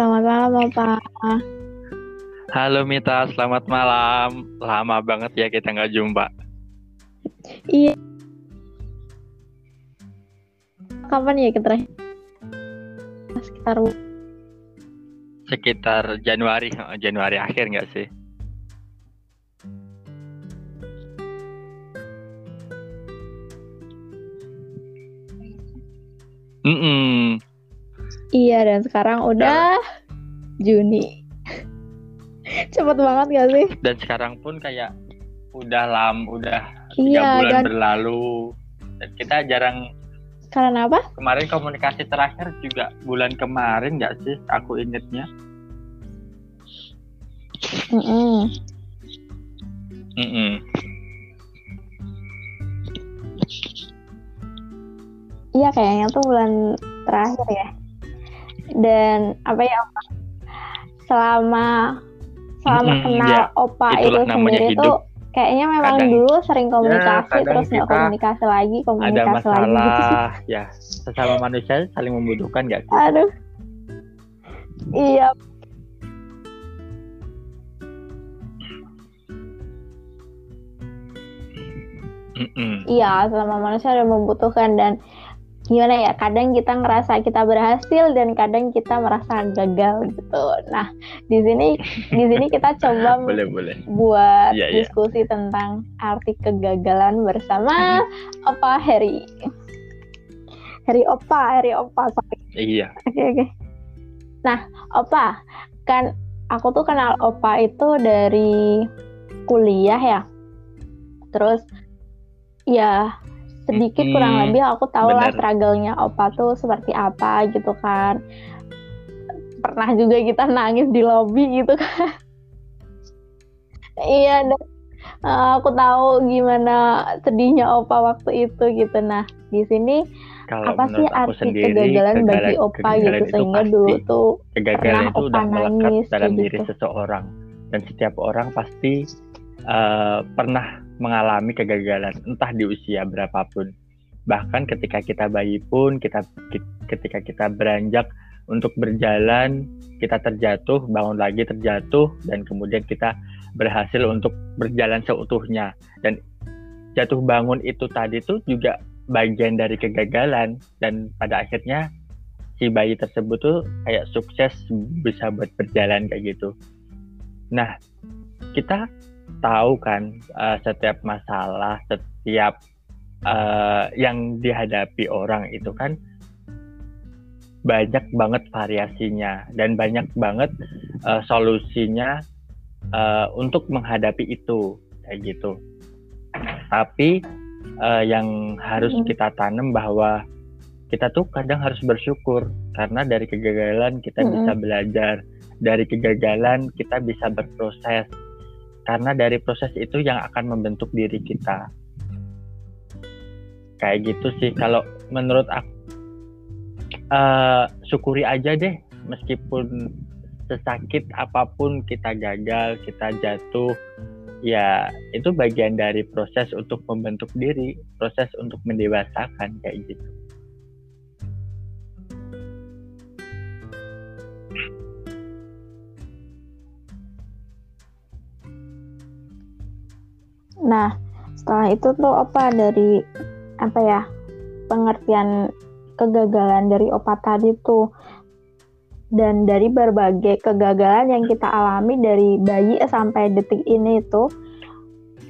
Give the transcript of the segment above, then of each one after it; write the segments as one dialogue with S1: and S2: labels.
S1: Selamat malam, Bapak.
S2: Halo Mita, selamat malam. Lama banget ya kita nggak jumpa.
S1: Iya. Kapan ya kita terakhir? Sekitar
S2: Sekitar Januari, oh, Januari akhir nggak sih? Mm-mm.
S1: Iya, dan sekarang udah Juni. Cepet banget gak sih?
S2: Dan sekarang pun kayak udah lam, udah tiga
S1: Iya,
S2: bulan
S1: dan
S2: berlalu. Dan kita jarang
S1: karena apa?
S2: kemarin komunikasi terakhir juga bulan kemarin nggak sih? Aku ingetnya.
S1: Mm-mm.
S2: Mm-mm.
S1: Iya, kayaknya tuh bulan terakhir ya. Dan apa ya, Opa? Selama selama
S2: Mm-mm,
S1: kenal
S2: ya.
S1: Opa itu sendiri
S2: hidup.
S1: tuh kayaknya memang
S2: Kadang-
S1: dulu sering komunikasi
S2: kadang
S1: terus nggak komunikasi lagi,
S2: Ada
S1: komunikasi lagi gitu sih.
S2: masalah, ya sesama manusia saling membutuhkan nggak sih?
S1: Aduh. Iya,
S2: Mm-mm.
S1: Iya, sama manusia ada membutuhkan dan gimana ya? Kadang kita ngerasa kita berhasil dan kadang kita merasa gagal gitu. Nah, di sini di sini kita coba
S2: Boleh boleh.
S1: buat
S2: iya.
S1: diskusi tentang arti kegagalan bersama Opa Heri. Heri Opa, Heri Opa. sorry.
S2: Iya.
S1: Oke, oke. Nah, Opa, kan aku tuh kenal Opa itu dari kuliah ya. Terus ya sedikit
S2: Mm-mm,
S1: kurang lebih aku tahu lah struggle-nya Opa tuh seperti apa gitu kan. Pernah juga kita nangis di lobby gitu kan. Iya, dan uh, aku tahu gimana sedihnya Opa waktu itu gitu. Nah, di sini
S2: Kalau
S1: apa sih arti
S2: sendiri,
S1: kegagalan bagi
S2: kegagalan-
S1: Opa
S2: kegagalan
S1: gitu
S2: itu
S1: sehingga
S2: pasti.
S1: dulu tuh
S2: kegagalan
S1: pernah
S2: itu
S1: Opa
S2: udah melekat
S1: nangis,
S2: dalam
S1: kayak
S2: diri
S1: gitu.
S2: seseorang dan setiap orang pasti eh, pernah mengalami kegagalan entah di usia berapapun bahkan ketika kita bayi pun kita ki- ketika kita beranjak untuk berjalan kita terjatuh bangun lagi terjatuh dan kemudian kita berhasil untuk berjalan seutuhnya dan jatuh bangun itu tadi tuh juga bagian dari kegagalan dan pada akhirnya si bayi tersebut tuh kayak sukses bisa buat berjalan kayak gitu. Nah, kita tahu kan eh, setiap masalah, setiap eh, yang dihadapi orang itu kan banyak banget variasinya dan banyak banget eh, solusinya eh, untuk menghadapi itu kayak gitu. Tapi eh, yang harus kita tanam bahwa kita tuh kadang harus bersyukur karena dari kegagalan kita
S1: Mm-mm.
S2: bisa belajar, dari kegagalan kita bisa berproses. Karena dari proses itu yang akan membentuk diri kita. Kayak gitu sih kalau menurut aku eh, syukuri aja deh meskipun sesakit apa pun kita gagal, kita jatuh, ya itu bagian dari proses untuk membentuk diri, proses untuk mendewasakan kayak gitu.
S1: Nah, setelah itu tuh Opa dari apa ya pengertian kegagalan dari Opa tadi tuh. Dan dari berbagai kegagalan yang kita alami dari bayi sampai detik ini itu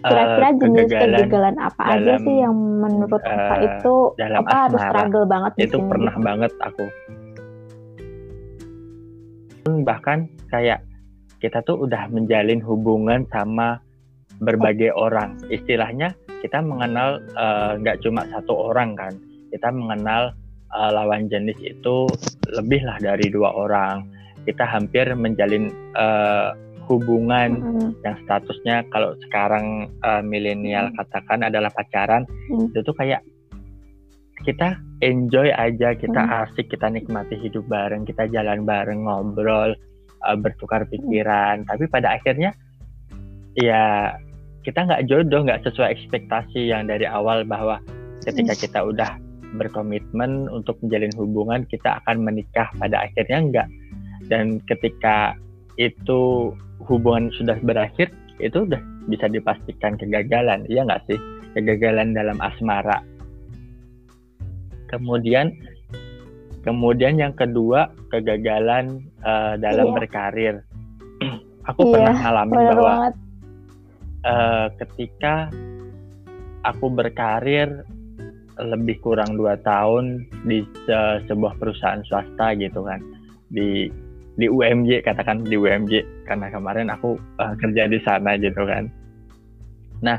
S1: kira-kira
S2: Eh,
S1: jenis
S2: kegagalan
S1: kegagalan apa aja
S2: dalam,
S1: sih yang menurut Opa
S2: eh,
S1: itu
S2: dalam
S1: Opa harus struggle banget
S2: itu pernah banget aku. Bahkan kayak kita tuh udah menjalin hubungan sama berbagai orang istilahnya kita mengenal eh, nggak cuma satu orang kan kita mengenal eh, lawan jenis itu lebih lah dari dua orang kita hampir menjalin eh, hubungan
S1: Mm,
S2: yang statusnya kalau sekarang eh, milenial
S1: Hmm.
S2: katakan adalah pacaran
S1: Hmm.
S2: itu tuh kayak kita enjoy aja kita
S1: Hmm.
S2: asik kita nikmati hidup bareng kita jalan bareng ngobrol eh, bertukar pikiran tapi pada akhirnya ya kita nggak jodoh nggak sesuai ekspektasi yang dari awal bahwa ketika kita udah berkomitmen untuk menjalin hubungan kita akan menikah pada akhirnya nggak. Dan ketika itu hubungan sudah berakhir itu udah bisa dipastikan kegagalan iya nggak sih? Kegagalan dalam asmara. Kemudian kemudian yang kedua kegagalan uh, dalam iya. berkarir. Aku iya, pernah ngalamin bahwa uh, ketika aku berkarir lebih kurang dua tahun di se sebuah perusahaan swasta gitu kan. Di di UMJ katakan di UMJ karena kemarin aku uh, kerja di sana gitu kan. Nah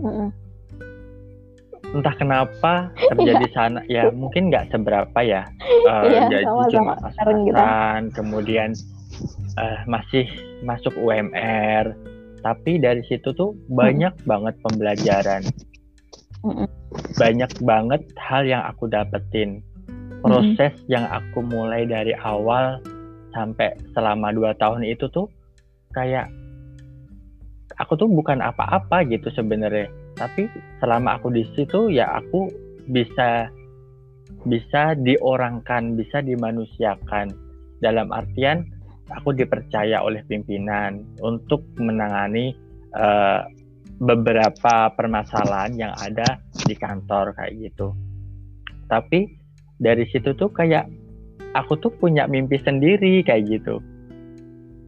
S2: mm -mm. entah kenapa kerja di sana ya mungkin nggak seberapa ya. Uh, iya, gaji sama, cuma pas kemudian uh, masih masuk UMR tapi dari situ tuh banyak mm. banget pembelajaran. Mm banyak banget hal yang aku dapetin. Proses mm yang aku mulai dari awal sampai selama dua tahun itu tuh kayak aku tuh bukan apa-apa gitu sebenarnya. Tapi selama aku di situ ya aku bisa bisa diorangkan bisa dimanusiakan. Dalam artian aku dipercaya oleh pimpinan untuk menangani uh, beberapa permasalahan yang ada di kantor kayak gitu. Tapi dari situ tuh kayak aku tuh punya mimpi sendiri kayak gitu.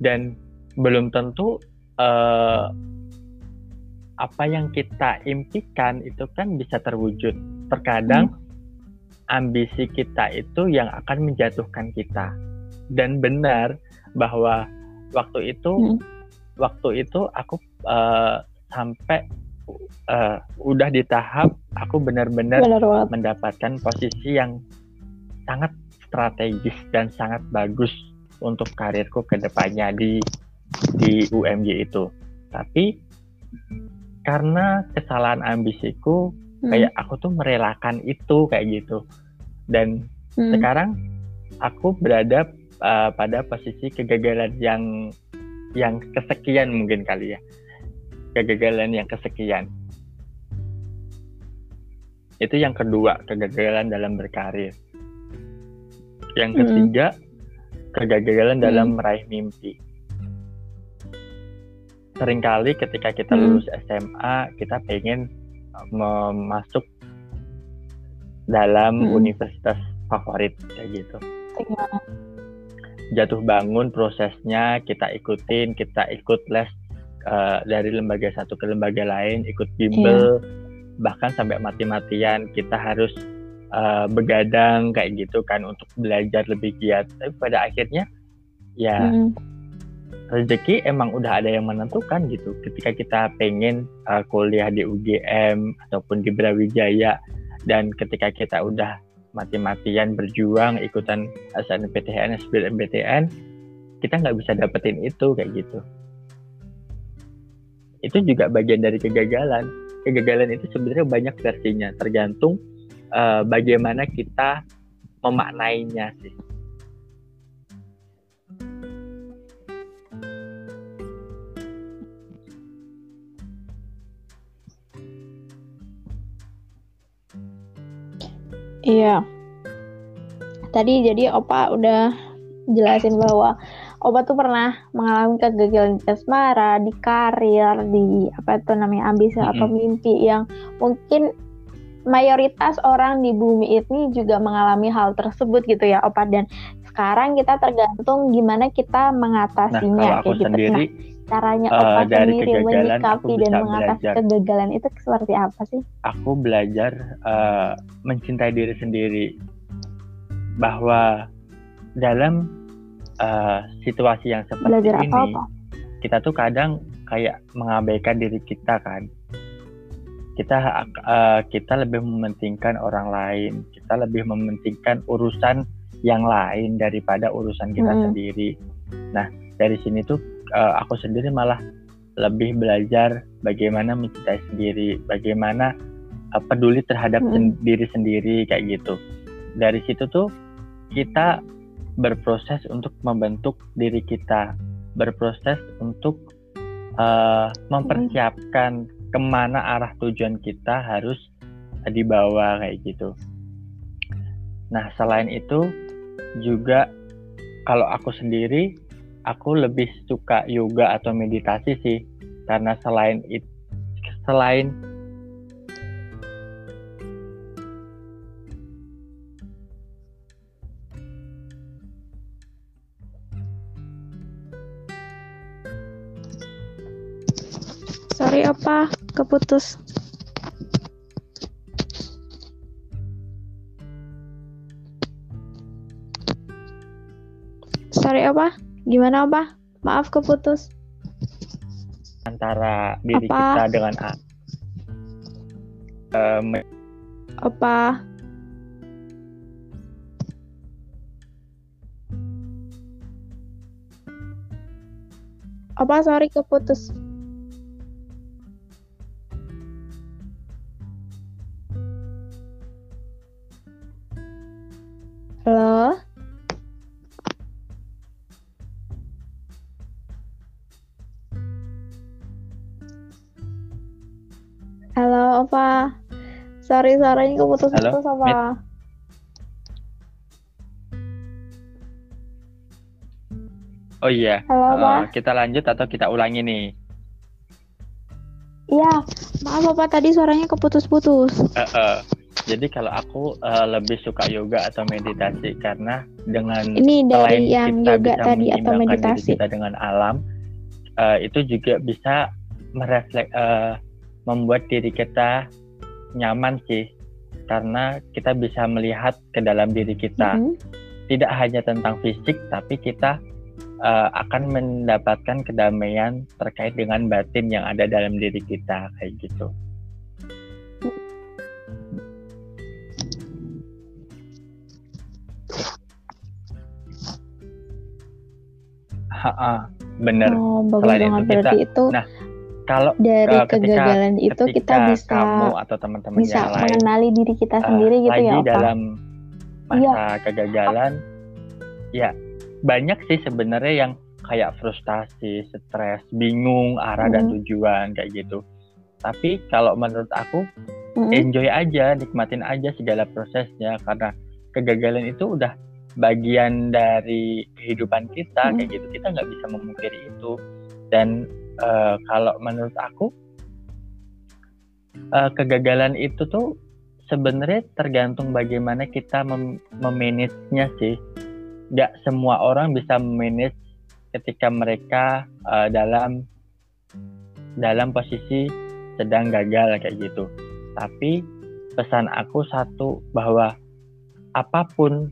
S2: Dan belum tentu uh, apa yang kita impikan itu kan bisa terwujud. Terkadang hmm. ambisi kita itu yang akan menjatuhkan kita. Dan benar bahwa waktu itu hmm. waktu itu aku uh, sampai uh, udah di tahap aku benar-benar mendapatkan posisi yang sangat strategis dan sangat bagus untuk karirku ke depannya di di UMY itu. Tapi karena kesalahan ambisiku hmm. kayak aku tuh merelakan itu kayak gitu. Dan hmm. sekarang aku berada uh, pada posisi kegagalan yang yang kesekian mungkin kali ya kegagalan yang kesekian itu yang kedua kegagalan dalam berkarir yang hmm. ketiga hmm. kegagalan hmm. dalam meraih mimpi sering kali ketika kita hmm. lulus SMA kita pengen masuk dalam hmm. universitas favorit kayak gitu iya jatuh bangun prosesnya kita ikutin kita ikut les uh, dari lembaga satu ke lembaga lain ikut bimbel yeah. bahkan sampai mati-matian kita harus uh, begadang kayak gitu kan untuk belajar lebih giat tapi pada akhirnya ya mm. rezeki emang udah ada yang menentukan gitu ketika kita pengen uh, kuliah di UGM ataupun di Brawijaya dan ketika kita udah mati-matian berjuang ikutan SNPTN, SBMPTN, kita nggak bisa dapetin itu kayak gitu. Itu juga bagian dari kegagalan. Kegagalan itu sebenarnya banyak versinya, tergantung uh, bagaimana kita memaknainya sih.
S1: Iya. Tadi jadi Opa udah jelasin bahwa Opa tuh pernah mengalami kegagalan di asmara, di karir, di apa itu namanya ambisi mm -hmm. atau mimpi yang mungkin mayoritas orang di bumi ini juga mengalami hal tersebut gitu ya Opa dan sekarang kita tergantung gimana kita mengatasinya
S2: nah, kalau aku kayak gitu. Sendiri,
S1: nah, caranya uh, Opa dari sendiri menyikapi dan mengatasi belajar. kegagalan itu seperti apa sih?
S2: Aku belajar uh, mencintai diri sendiri bahwa dalam uh, situasi yang seperti belajar ini apa -apa? kita tuh kadang kayak mengabaikan diri kita kan. Kita uh, kita lebih mementingkan orang lain, kita lebih mementingkan urusan yang lain daripada urusan kita hmm. sendiri. Nah, dari sini tuh uh, aku sendiri malah lebih belajar bagaimana mencintai sendiri, bagaimana uh, peduli terhadap hmm. sen diri sendiri kayak gitu. Dari situ tuh kita berproses untuk membentuk diri kita, berproses untuk uh, mempersiapkan ke mana arah tujuan kita harus dibawa kayak gitu. Nah selain itu juga kalau aku sendiri aku lebih suka yoga atau meditasi sih karena selain itu selain
S1: sorry apa? Keputus. Sorry apa gimana apa maaf keputus.
S2: Antara diri
S1: Apa?
S2: kita dengan A. Me-
S1: apa? Apa? Sorry keputus sorry suaranya keputus-putus
S2: Halo,
S1: apa
S2: oh iya,
S1: halo
S2: eh, kita lanjut atau kita ulangi nih?
S1: Iya, maaf Bapak tadi suaranya keputus-putus.
S2: Eh, eh, jadi kalau aku eh, lebih suka yoga atau meditasi karena dengan
S1: Ini
S2: selain
S1: dari yang
S2: kita
S1: yoga
S2: bisa
S1: tadi atau
S2: menyeimbangkan diri
S1: meditasi.
S2: kita dengan alam, eh, itu juga bisa mereflek, eh, membuat diri kita nyaman sih, karena kita bisa melihat ke dalam diri kita.
S1: Mhm.
S2: Tidak hanya tentang fisik, tapi kita eh, akan mendapatkan kedamaian terkait dengan batin yang ada dalam diri kita kayak gitu. Ha, bener.
S1: Oh, bagus
S2: Selain
S1: banget
S2: itu
S1: berarti itu
S2: nah, Kalau
S1: dari
S2: eh, ketika-
S1: kegagalan itu kita bisa
S2: kamu atau teman-teman
S1: bisa
S2: yang lain
S1: mengenali diri kita
S2: eh,
S1: sendiri gitu
S2: lagi
S1: ya, Opa.
S2: dalam masa
S1: Iya.
S2: kegagalan, ya banyak sih sebenarnya yang kayak frustasi, stres, bingung arah dan
S1: Mm.
S2: tujuan kayak gitu. Tapi kalau menurut aku
S1: Mhm.
S2: enjoy aja, nikmatin aja segala prosesnya karena kegagalan itu udah bagian dari kehidupan kita
S1: Mm.
S2: kayak gitu. Kita nggak bisa memungkiri itu. Dan eh, kalau menurut aku eh, kegagalan itu tuh sebenarnya tergantung bagaimana kita mem memanage-nya sih. Nggak semua orang bisa memanage ketika mereka eh, dalam dalam posisi sedang gagal kayak gitu. Tapi pesan aku satu bahwa apa pun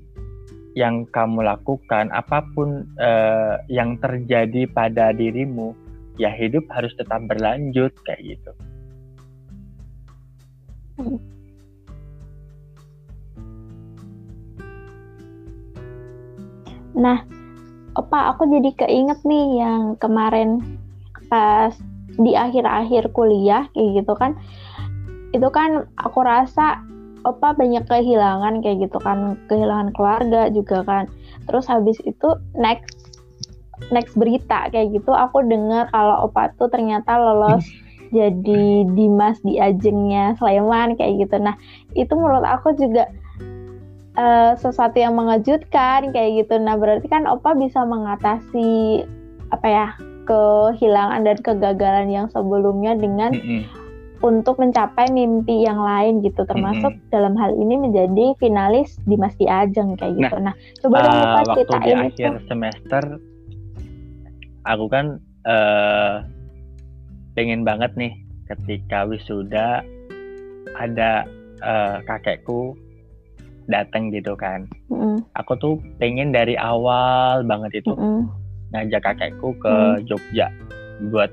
S2: yang kamu lakukan, apa pun eh, yang terjadi pada dirimu, ya hidup harus tetap berlanjut kayak gitu.
S1: Nah, Opa, aku jadi keinget nih yang kemarin pas di akhir-akhir kuliah kayak gitu kan. Itu kan aku rasa Opa banyak kehilangan kayak gitu kan, kehilangan keluarga juga kan. Terus habis itu next next berita kayak gitu aku dengar kalau Opa tuh ternyata lolos jadi Dimas di ajengnya Sleman kayak gitu. Nah, itu menurut aku juga eh, sesuatu yang mengejutkan kayak gitu. Nah, berarti kan Opa bisa mengatasi apa ya kehilangan dan kegagalan yang sebelumnya dengan
S2: Mm-mm.
S1: untuk mencapai mimpi yang lain gitu, termasuk dalam hal ini menjadi finalis di Mas di Ajeng kayak gitu. Nah, coba dong
S2: Eh,
S1: Opa
S2: waktu di
S1: itu.
S2: akhir semester aku kan eh pengen banget nih ketika wisuda ada eh, kakekku datang gitu kan.
S1: Mm-mm,
S2: aku tuh pengen dari awal banget itu
S1: mm-mm,
S2: ngajak kakekku ke
S1: Hmm.
S2: Jogja buat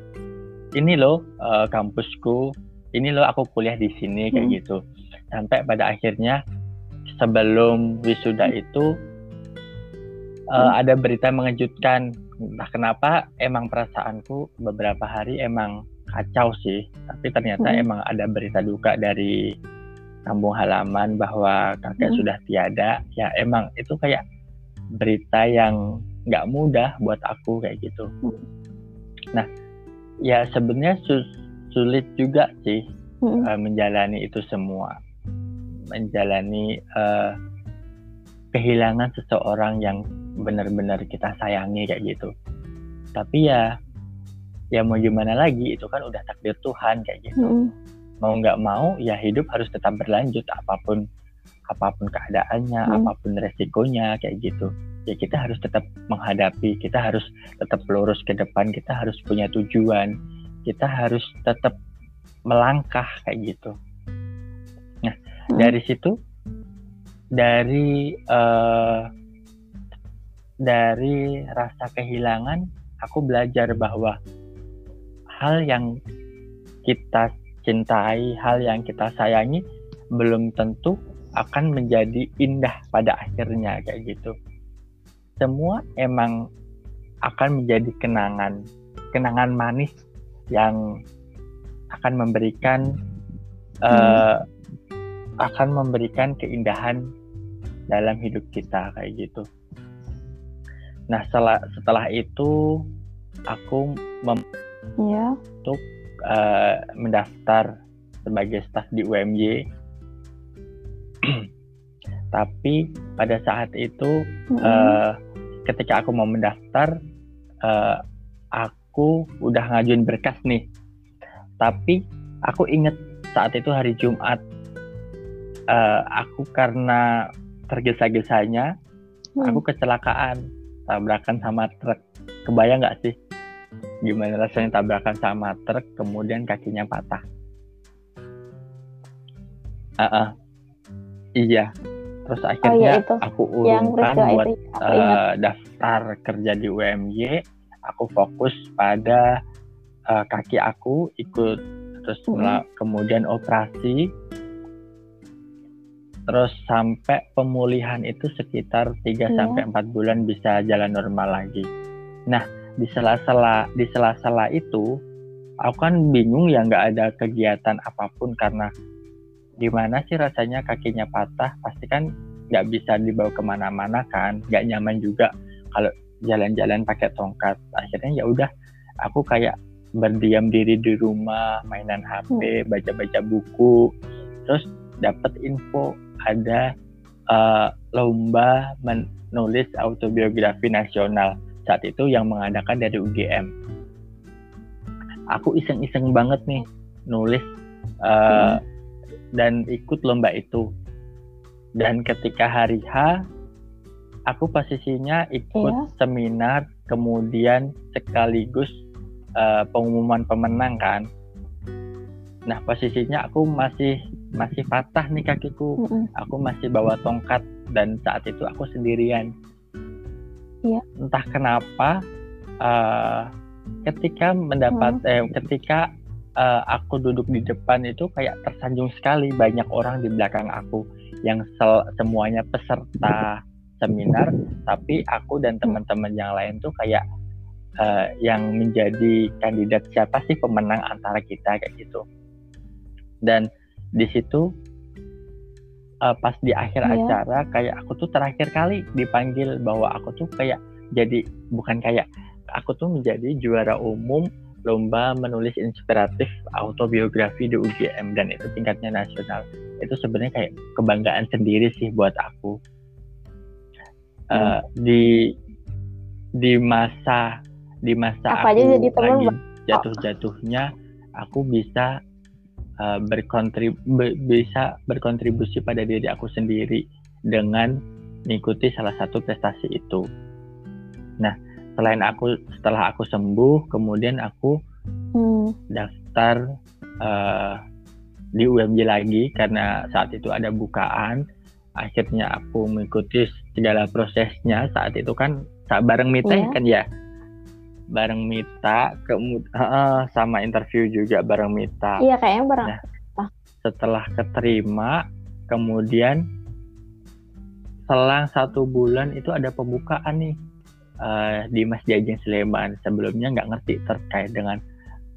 S2: ini loh eh, kampusku. Ini loh aku kuliah di sini kayak
S1: Hmm.
S2: gitu. Sampai pada akhirnya sebelum wisuda itu eh,
S1: Hmm.
S2: ada berita mengejutkan entah kenapa emang perasaanku beberapa hari emang kacau sih tapi ternyata
S1: Hmm.
S2: emang ada berita duka dari kampung halaman bahwa kakek
S1: Hmm.
S2: sudah tiada ya emang itu kayak berita yang nggak mudah buat aku kayak gitu
S1: Hmm.
S2: nah ya sebenarnya sulit juga sih
S1: mm-mm,
S2: eh, menjalani itu semua menjalani eh, kehilangan seseorang yang benar-benar kita sayangi kayak gitu tapi ya ya mau gimana lagi itu kan udah takdir Tuhan kayak gitu
S1: Mm-mm.
S2: mau nggak mau ya hidup harus tetap berlanjut apa pun apa pun keadaannya
S1: Hmm.
S2: apa pun resikonya kayak gitu ya kita harus tetap menghadapi kita harus tetap lurus ke depan kita harus punya tujuan kita harus tetap melangkah kayak gitu nah
S1: Hmm.
S2: dari situ dari eh, dari rasa kehilangan aku belajar bahwa hal yang kita cintai, hal yang kita sayangi belum tentu akan menjadi indah pada akhirnya kayak gitu. Semua emang akan menjadi kenangan, kenangan manis yang akan memberikan eh, akan memberikan keindahan dalam hidup kita kayak gitu. Nah, setelah setelah itu aku mem-
S1: Iya.
S2: eh, mendaftar sebagai staf di UMY. Tapi pada saat itu
S1: Mm-mm.
S2: eh, ketika aku mau mendaftar, eh, aku udah ngajuin berkas nih. Tapi aku inget saat itu hari Jumat, eh, aku karena tergesa-gesanya,
S1: Hmm.
S2: aku kecelakaan, tabrakan sama truk. Kebayang nggak sih gimana rasanya tabrakan sama truk, kemudian kakinya patah? Ah, ah. iya. Terus akhirnya
S1: itu.
S2: aku
S1: yang
S2: urungkan buat
S1: itu aku
S2: eh, daftar kerja di UMY, aku fokus pada eh, kaki aku ikut terus
S1: Mhm.
S2: mela- kemudian operasi terus sampai pemulihan itu sekitar 3
S1: Iya.
S2: sampai 4 bulan bisa jalan normal lagi. Nah, di sela-sela di sela-sela itu aku kan bingung ya nggak ada kegiatan apa pun karena gimana sih rasanya kakinya patah pasti kan nggak bisa dibawa ke mana-mana kan nggak nyaman juga kalau jalan-jalan pakai tongkat akhirnya ya udah aku kayak berdiam diri di rumah mainan HP baca-baca buku terus dapat info ada eh, lomba menulis autobiografi nasional. Saat itu yang mengadakan dari UGM aku iseng-iseng banget nih nulis eh, dan ikut lomba itu. Dan ketika hari H aku posisinya ikut
S1: Iya.
S2: seminar kemudian sekaligus eh, pengumuman pemenang kan. Nah posisinya aku masih masih patah nih kakiku.
S1: Mm-mm.
S2: aku masih bawa tongkat dan saat itu aku sendirian.
S1: Iya.
S2: entah kenapa eh, ketika mendapat eh, ketika eh, aku duduk di depan itu kayak tersanjung sekali banyak orang di belakang aku yang sel- semuanya peserta seminar tapi aku dan teman-teman yang lain tuh kayak eh, yang menjadi kandidat siapa sih pemenang antara kita kayak gitu. Dan di situ eh, pas di akhir
S1: Iya.
S2: acara kayak aku tuh terakhir kali dipanggil bahwa aku tuh kayak jadi bukan kayak aku tuh menjadi juara umum lomba menulis inspiratif autobiografi di UGM dan itu tingkatnya nasional. Itu sebenarnya kayak kebanggaan sendiri sih buat aku. Eh, di di masa di masa
S1: Aku aja jadi temen,
S2: lagi jatuh-jatuhnya aku bisa eh, berkontrib be- bisa berkontribusi pada diri aku sendiri dengan mengikuti salah satu prestasi itu. Nah, selain aku setelah aku sembuh, kemudian aku
S1: Hmm.
S2: daftar eh, di UMJ lagi karena saat itu ada bukaan. Akhirnya aku mengikuti segala prosesnya saat itu kan bareng Mita
S1: Iya.
S2: kan ya, bareng Mita, kemudian sama interview juga bareng Mita.
S1: Iya kayaknya bareng.
S2: Nah. Setelah keterima, kemudian selang satu bulan itu ada pembukaan nih eh, di Mas Jajeng Sleman. Sebelumnya nggak ngerti terkait dengan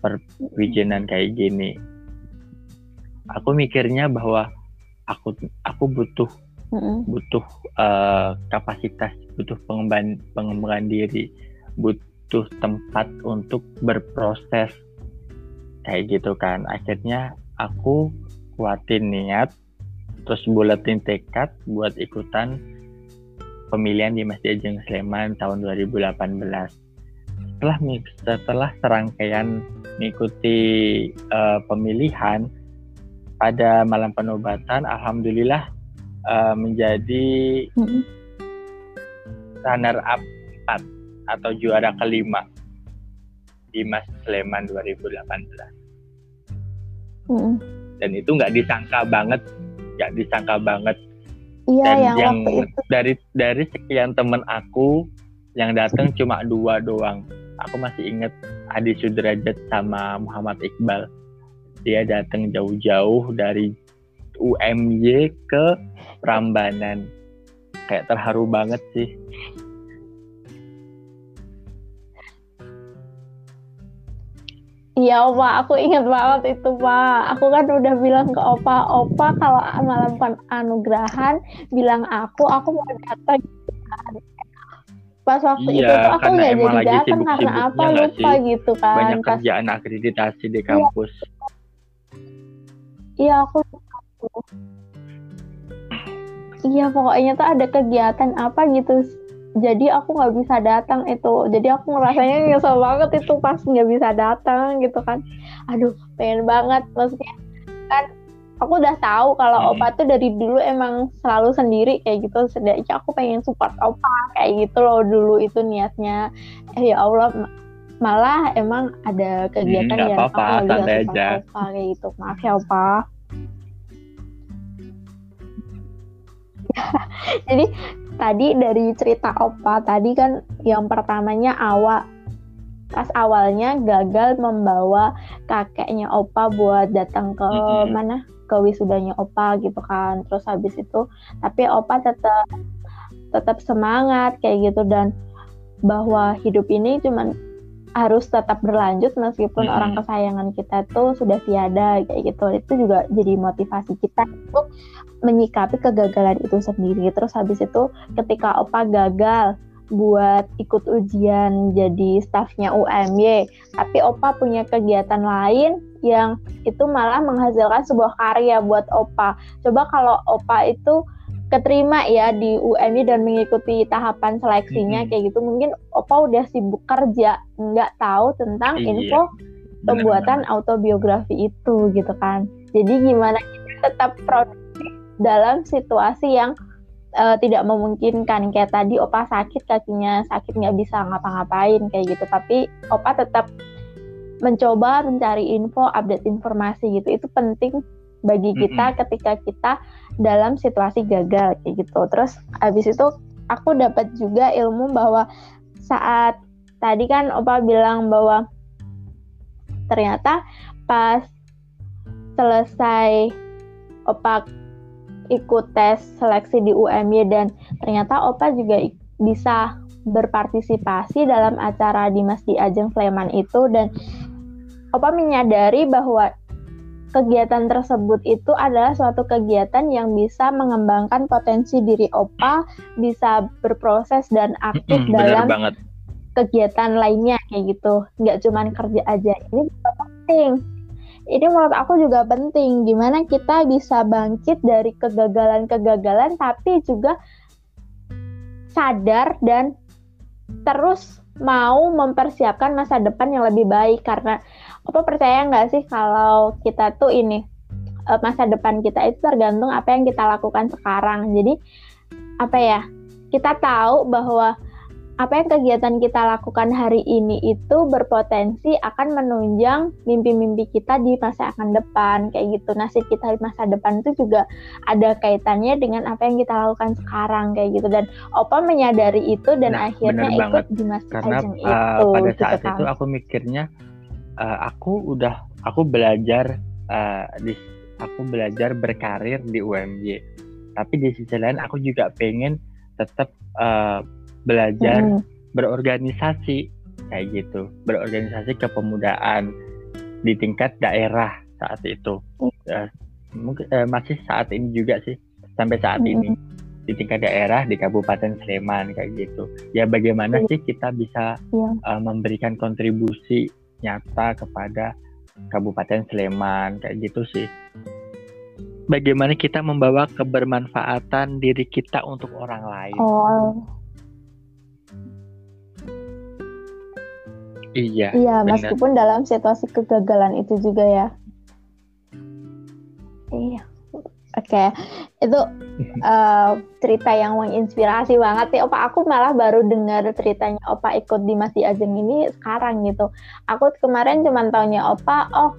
S2: perwijinan kayak gini. Aku mikirnya bahwa aku aku butuh butuh eh, kapasitas, butuh pengembangan pengembangan diri, butuh tempat untuk berproses kayak gitu kan. Akhirnya aku kuatin niat, terus buletin tekad buat ikutan pemilihan di Masjid Ajeng Sleman tahun 2018. Setelah setelah serangkaian mengikuti uh, pemilihan pada malam penobatan, alhamdulillah uh, menjadi runner up 4 atau juara kelima di Mas Sleman 2018. Mm-hmm. Dan itu nggak disangka banget, nggak disangka banget
S1: Iya,
S2: dan
S1: yang,
S2: yang
S1: waktu itu.
S2: dari dari sekian temen aku yang datang cuma dua doang. Aku masih inget Adi Sudrajat sama Muhammad Iqbal. Dia datang jauh-jauh dari UMY ke Prambanan. Kayak terharu banget sih.
S1: Iya Opa, aku ingat banget itu Pak. Aku kan udah bilang ke Opa, Opa kalau malam anugerahan bilang aku, aku mau datang. Pas waktu
S2: iya,
S1: itu tuh aku nggak jadi datang karena apa lupa
S2: sih?
S1: gitu kan.
S2: Banyak Pas, kerjaan akreditasi di kampus.
S1: Iya, aku Iya pokoknya tuh ada kegiatan apa gitu jadi aku nggak bisa datang itu. Jadi aku ngerasanya nyesel banget itu pas nggak bisa datang gitu kan. Aduh pengen banget. Maksudnya kan aku udah tahu kalau hmm. opa tuh dari dulu emang selalu sendiri kayak gitu. Setidaknya aku pengen support opa kayak gitu loh dulu itu niatnya. Eh ya Allah malah emang ada kegiatan
S2: hmm,
S1: yang
S2: apa-apa,
S1: aku
S2: santai aja.
S1: opa kayak gitu. Maaf ya opa. Jadi tadi dari cerita Opa tadi kan yang pertamanya awal pas awalnya gagal membawa kakeknya Opa buat datang ke mm-hmm. mana? Ke wisudanya Opa gitu kan. Terus habis itu tapi Opa tetap tetap semangat kayak gitu. Dan bahwa hidup ini cuman harus tetap berlanjut meskipun hmm. orang kesayangan kita tuh sudah tiada kayak gitu. Itu juga jadi motivasi kita untuk menyikapi kegagalan itu sendiri. Terus habis itu ketika opa gagal buat ikut ujian jadi stafnya UMY tapi opa punya kegiatan lain yang itu malah menghasilkan sebuah karya buat opa. Coba kalau opa itu keterima ya di UMI dan mengikuti tahapan seleksinya hmm. kayak gitu mungkin Opa udah sibuk kerja nggak tahu tentang iya. info pembuatan benar. autobiografi itu gitu kan jadi gimana kita tetap produktif dalam situasi yang uh, tidak memungkinkan kayak tadi Opa sakit kakinya sakit nggak bisa ngapa-ngapain kayak gitu tapi Opa tetap mencoba mencari info update informasi gitu itu penting bagi kita mm -hmm. ketika kita dalam situasi gagal kayak gitu. Terus habis itu aku dapat juga ilmu bahwa saat tadi kan Opa bilang bahwa ternyata pas selesai Opa ikut tes seleksi di UMY dan ternyata Opa juga bisa berpartisipasi dalam acara di Mas di Ajeng Sleman itu dan Opa menyadari bahwa kegiatan tersebut itu adalah suatu kegiatan yang bisa mengembangkan potensi diri opa, bisa berproses dan aktif hmm, dalam banget. kegiatan lainnya kayak gitu. Nggak cuma kerja aja. Ini juga penting. Ini menurut aku juga penting gimana kita bisa bangkit dari kegagalan-kegagalan tapi juga sadar dan terus mau mempersiapkan masa depan yang lebih baik karena apa percaya nggak sih kalau kita tuh ini eh, masa depan kita itu tergantung apa yang kita lakukan sekarang. Jadi apa ya? Kita tahu bahwa apa yang kegiatan kita lakukan hari ini itu berpotensi akan menunjang mimpi-mimpi kita di masa akan depan kayak gitu nasib kita di masa depan itu juga ada kaitannya dengan apa yang kita lakukan sekarang kayak gitu dan Opa menyadari itu dan nah, akhirnya ikut di masa
S2: karena uh, itu pada gitu saat kan. itu aku mikirnya uh, aku udah aku belajar uh, di aku belajar berkarir di UMY tapi di sisi lain aku juga pengen tetap uh, belajar mm. berorganisasi kayak gitu berorganisasi kepemudaan di tingkat daerah saat itu mm. uh, mungkin uh, masih saat ini juga sih sampai saat mm. ini di tingkat daerah di Kabupaten Sleman kayak gitu ya bagaimana mm. sih kita bisa yeah. uh, memberikan kontribusi nyata kepada Kabupaten Sleman kayak gitu sih. bagaimana kita membawa kebermanfaatan diri kita untuk orang lain.
S1: Oh,
S2: Iya.
S1: iya, meskipun dalam situasi kegagalan itu juga ya. Oke, itu eh, cerita yang menginspirasi banget nih. Opa, aku malah baru dengar ceritanya Opa ikut di Masih Ajeng ini sekarang gitu. Aku kemarin cuma taunya Opa, oh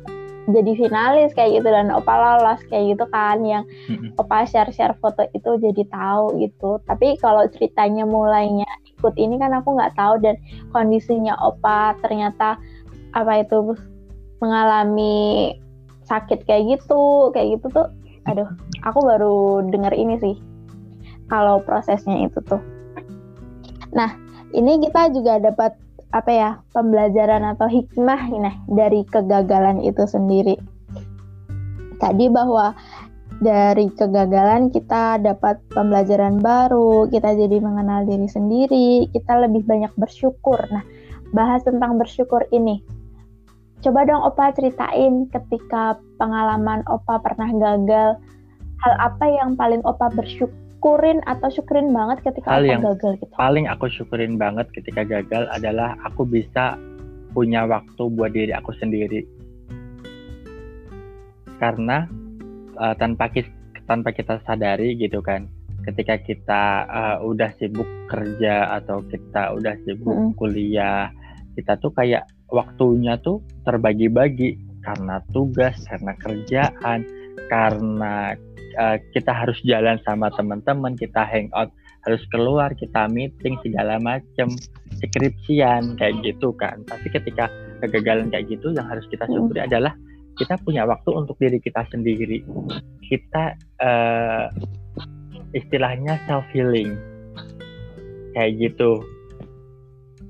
S1: jadi finalis kayak gitu dan Opa lolos kayak gitu kan yang
S2: Mm-mm.
S1: Opa share-share foto itu jadi tahu gitu. Tapi kalau ceritanya mulainya ikut ini kan aku nggak tahu dan kondisinya Opa ternyata apa itu mengalami sakit kayak gitu, kayak gitu tuh. Aduh, aku baru dengar ini sih. Kalau prosesnya itu tuh. Nah, ini kita juga dapat apa ya pembelajaran atau hikmah nah dari kegagalan itu sendiri. Tadi bahwa dari kegagalan kita dapat pembelajaran baru, kita jadi mengenal diri sendiri, kita lebih banyak bersyukur. Nah, bahas tentang bersyukur ini. Coba dong Opa ceritain ketika pengalaman Opa pernah gagal, hal apa yang paling Opa bersyukurin atau syukurin banget ketika
S2: Hal
S1: Opa
S2: yang
S1: gagal gitu?
S2: Paling aku syukurin banget ketika gagal adalah aku bisa punya waktu buat diri aku sendiri. Karena uh, tanpa kita tanpa kita sadari gitu kan, ketika kita uh, udah sibuk kerja atau kita udah sibuk
S1: Mm-mm.
S2: kuliah, kita tuh kayak waktunya tuh terbagi-bagi karena tugas, karena kerjaan, karena uh, kita harus jalan sama teman-teman, kita hangout, harus keluar, kita meeting segala macem, skripsian kayak gitu kan. Tapi ketika kegagalan kayak gitu, yang harus kita syukuri adalah kita punya waktu untuk diri kita sendiri. Kita uh, istilahnya self healing kayak gitu.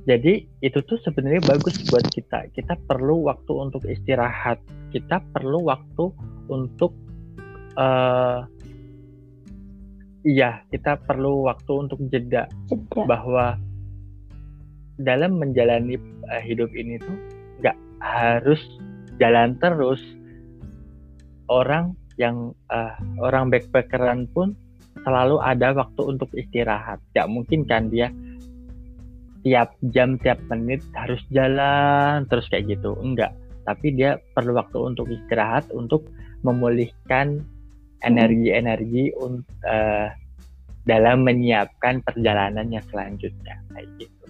S2: Jadi itu tuh sebenarnya bagus buat kita. Kita perlu waktu untuk istirahat. Kita perlu waktu untuk uh, iya, kita perlu waktu untuk jeda
S1: Jeda.
S2: bahwa dalam menjalani uh, hidup ini tuh nggak harus jalan terus. Orang yang uh, orang backpackeran pun selalu ada waktu untuk istirahat. Gak mungkin kan dia tiap jam tiap menit harus jalan terus kayak gitu. Enggak. Tapi dia perlu waktu untuk istirahat untuk memulihkan energi-energi eh, dalam menyiapkan perjalanannya selanjutnya. Kayak gitu.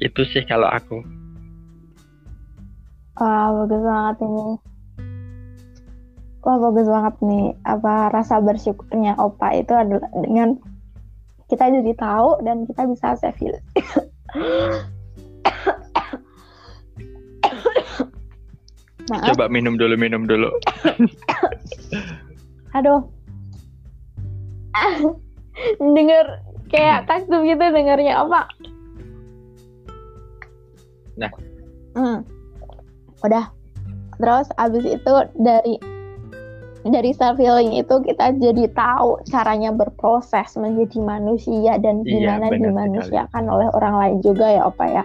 S2: Itu sih kalau aku.
S1: Wah, bagus banget ini. Wah, bagus banget nih. Apa rasa bersyukurnya Opa itu adalah dengan kita jadi tahu dan kita bisa heal. Maaf,
S2: coba minum dulu minum dulu
S1: aduh. Dengar kayak takjub gitu dengarnya Opa.
S2: Nah.
S1: Hmm. Udah. Terus abis itu dari dari self healing itu kita jadi tahu caranya berproses menjadi manusia dan
S2: Iya,
S1: gimana
S2: benar
S1: dimanusiakan oleh orang lain juga ya Opa ya.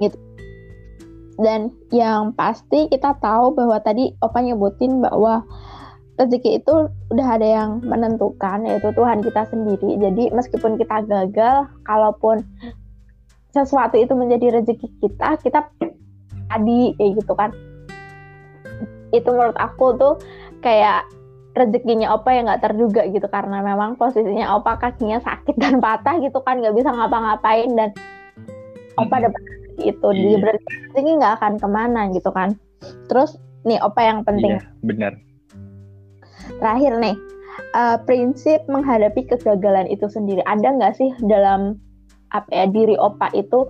S1: Gitu. Dan yang pasti kita tahu bahwa tadi Opa nyebutin bahwa rezeki itu udah ada yang menentukan yaitu Tuhan kita sendiri. Jadi meskipun kita gagal, kalaupun sesuatu itu menjadi rezeki kita, kita tadi kayak gitu kan. Itu menurut aku tuh kayak rezekinya Opa yang nggak terduga gitu karena memang posisinya Opa kakinya sakit dan patah gitu kan nggak bisa ngapa-ngapain dan Opa dapat rezeki itu
S2: Iya.
S1: dia berarti rezeki nggak akan ke mana gitu kan. Terus nih Opa yang penting.
S2: Iya benar.
S1: Terakhir nih eh, prinsip menghadapi kegagalan itu sendiri. Ada nggak sih dalam apa ya diri Opa itu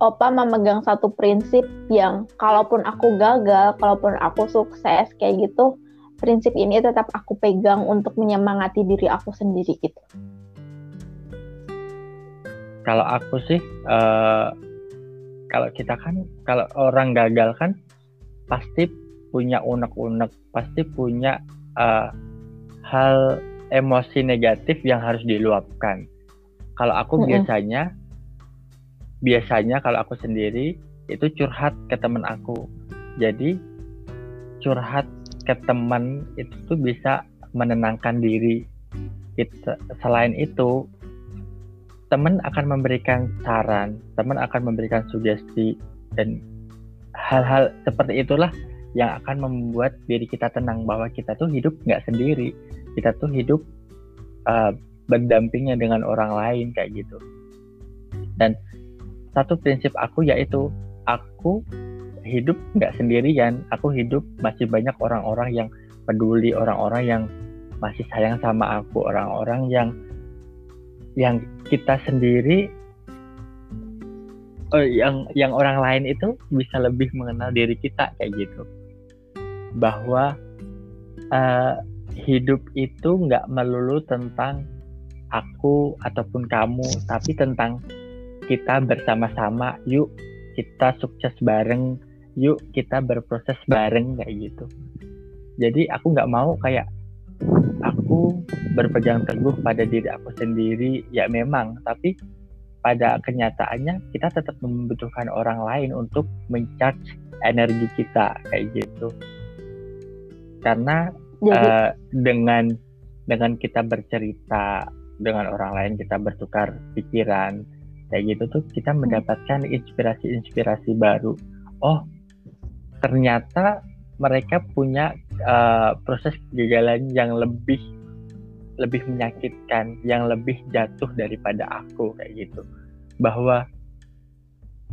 S1: Opa memegang satu prinsip yang kalaupun aku gagal, kalaupun aku sukses kayak gitu, prinsip ini tetap aku pegang untuk menyemangati diri aku sendiri gitu.
S2: kalau aku sih eh, kalau kita kan kalau orang gagal kan pasti punya unek-unek pasti punya eh, hal emosi negatif yang harus diluapkan kalau aku
S1: Mm-mm.
S2: biasanya biasanya kalau aku sendiri itu curhat ke temen aku jadi curhat ke teman itu tuh bisa menenangkan diri. Kita selain itu teman akan memberikan saran teman akan memberikan sugesti dan hal-hal seperti itulah yang akan membuat diri kita tenang bahwa kita tuh hidup nggak sendiri. Kita tuh hidup uh, berdampingnya dengan orang lain kayak gitu. Dan satu prinsip aku yaitu aku hidup nggak sendirian. Aku hidup masih banyak orang-orang yang peduli orang-orang yang masih sayang sama aku orang-orang yang yang kita sendiri oh, yang yang orang lain itu bisa lebih mengenal diri kita kayak gitu. Bahwa uh, hidup itu nggak melulu tentang aku ataupun kamu tapi tentang kita bersama-sama. Yuk kita sukses bareng yuk kita berproses bareng kayak gitu. Jadi aku nggak mau kayak aku berpegang teguh pada diri aku sendiri. Ya memang tapi pada kenyataannya kita tetap membutuhkan orang lain untuk mencharge energi kita kayak gitu. Karena Jadi, uh, dengan dengan kita bercerita dengan orang lain kita bertukar pikiran kayak gitu tuh kita hmm. mendapatkan inspirasi-inspirasi baru. Oh ternyata mereka punya uh, proses kegagalan yang lebih lebih menyakitkan yang lebih jatuh daripada aku kayak gitu. Bahwa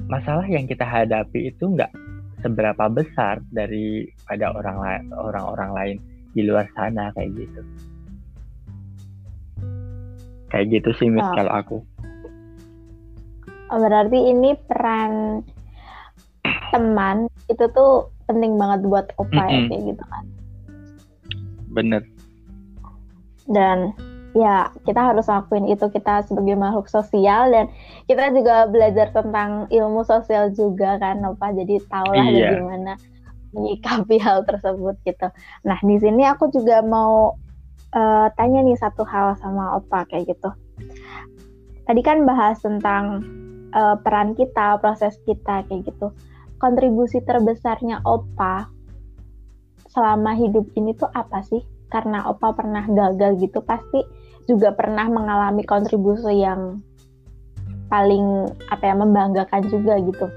S2: masalah yang kita hadapi itu nggak seberapa besar daripada orang lain orang-orang lain di luar sana kayak gitu. Kayak gitu sih mis oh. kalau aku.
S1: Oh, berarti ini peran teman itu tuh penting banget buat opa mm -hmm. ya kayak gitu kan
S2: bener
S1: dan ya kita harus lakuin itu kita sebagai makhluk sosial dan kita juga belajar tentang ilmu sosial juga kan apa jadi tahulah iya. bagaimana menyikapi hal tersebut gitu. Nah di sini aku juga mau uh, tanya nih satu hal sama Opa kayak gitu. Tadi kan bahas tentang uh, peran kita, proses kita kayak gitu. Kontribusi terbesarnya Opa selama hidup ini tuh apa sih? Karena Opa pernah gagal gitu, pasti juga pernah mengalami kontribusi yang paling apa ya membanggakan juga gitu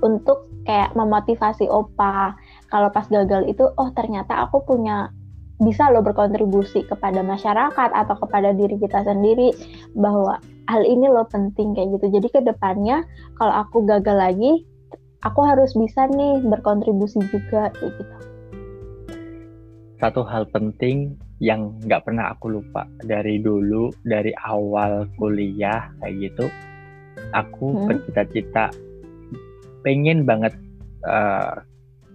S1: untuk kayak memotivasi opa kalau pas gagal itu oh ternyata aku punya bisa loh berkontribusi kepada masyarakat atau kepada diri kita sendiri bahwa hal ini loh penting kayak gitu jadi ke depannya kalau aku gagal lagi aku harus bisa nih berkontribusi juga kayak gitu
S2: satu hal penting yang nggak pernah aku lupa dari dulu dari awal kuliah kayak gitu aku hmm. bercita-cita pengen banget uh,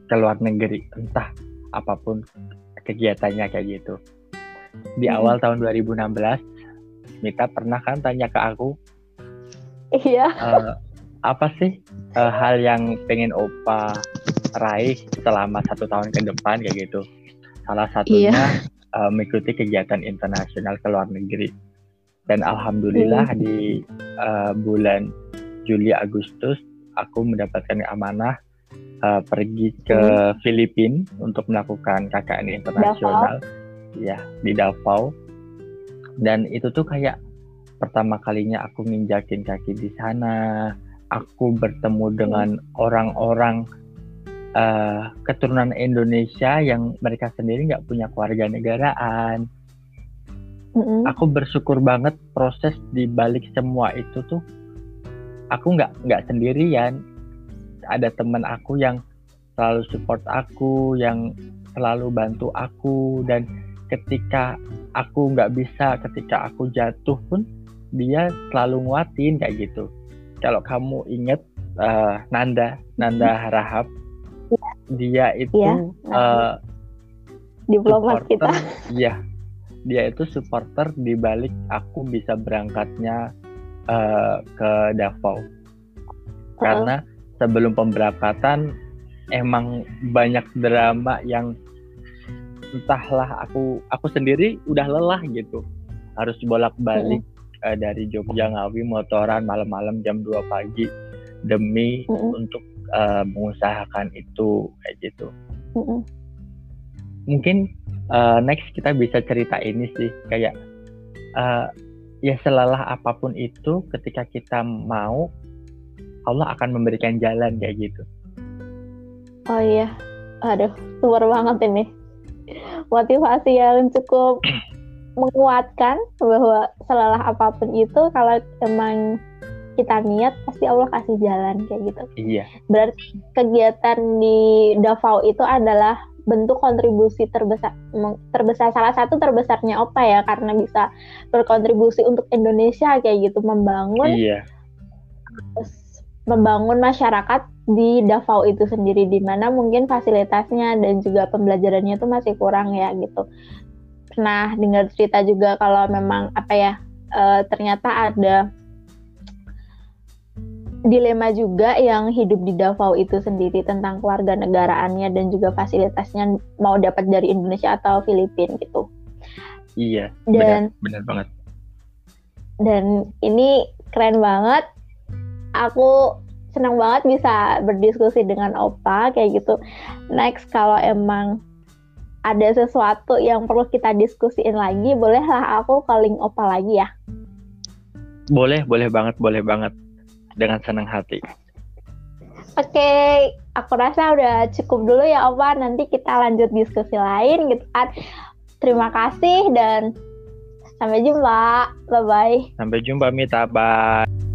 S2: ke luar negeri entah apa pun kegiatannya kayak gitu di hmm. awal tahun 2016 Mita pernah kan tanya ke aku
S1: iya
S2: uh, apa sih uh, hal yang pengen opa raih selama satu tahun ke depan kayak gitu salah satunya iya uh, mengikuti kegiatan internasional ke luar negeri. Dan alhamdulillah hmm. di uh, bulan Juli Agustus aku mendapatkan amanah uh, pergi ke hmm. Filipina untuk melakukan KKN internasional, Davao. ya di Davao. Dan itu tuh kayak pertama kalinya aku nginjakin kaki di sana. Aku bertemu dengan orang-orang uh, keturunan Indonesia yang mereka sendiri nggak punya keluarga negaraan. Mm-hmm. Aku bersyukur banget proses di balik semua itu tuh aku nggak nggak sendirian. Ada teman aku yang selalu support aku, yang selalu bantu aku dan ketika aku nggak bisa, ketika aku jatuh pun dia selalu nguatin kayak gitu. Kalau kamu inget uh, Nanda, Nanda Rahab, dia itu ya, uh,
S1: diplomat kita.
S2: Iya, dia itu supporter di balik aku bisa berangkatnya uh, ke Davao. Uh Karena sebelum pemberangkatan emang banyak drama yang entahlah aku aku sendiri udah lelah gitu. Harus bolak-balik. Uh, uh, dari Jogja Ngawi motoran malam-malam jam 2 pagi demi uh -uh. untuk uh, mengusahakan itu kayak gitu. Mm-mm. mungkin uh, next kita bisa cerita ini sih kayak uh, ya selalah apa pun itu ketika kita mau Allah akan memberikan jalan kayak gitu.
S1: Oh iya, aduh, luar banget ini. Motivasi yang cukup menguatkan bahwa selalah apa pun itu kalau emang kita niat pasti Allah kasih jalan kayak gitu.
S2: Iya.
S1: Berarti kegiatan di Davao itu adalah bentuk kontribusi terbesar terbesar salah satu terbesarnya apa ya karena bisa berkontribusi untuk Indonesia kayak gitu membangun
S2: iya.
S1: membangun masyarakat di Davao itu sendiri di mana mungkin fasilitasnya dan juga pembelajarannya itu masih kurang ya gitu. Nah dengar cerita juga kalau memang apa ya e, ternyata ada dilema juga yang hidup di Davao itu sendiri tentang keluarga negaraannya dan juga fasilitasnya mau dapat dari Indonesia atau Filipina gitu.
S2: Iya, dan benar, benar banget.
S1: Dan ini keren banget. Aku senang banget bisa berdiskusi dengan Opa kayak gitu. Next kalau emang ada sesuatu yang perlu kita diskusiin lagi, bolehlah aku calling Opa lagi ya.
S2: Boleh, boleh banget, boleh banget dengan senang hati.
S1: Oke, aku rasa udah cukup dulu ya Opa. Nanti kita lanjut diskusi lain gitu kan. Terima kasih dan sampai jumpa. Bye-bye.
S2: Sampai jumpa Mita. Bye.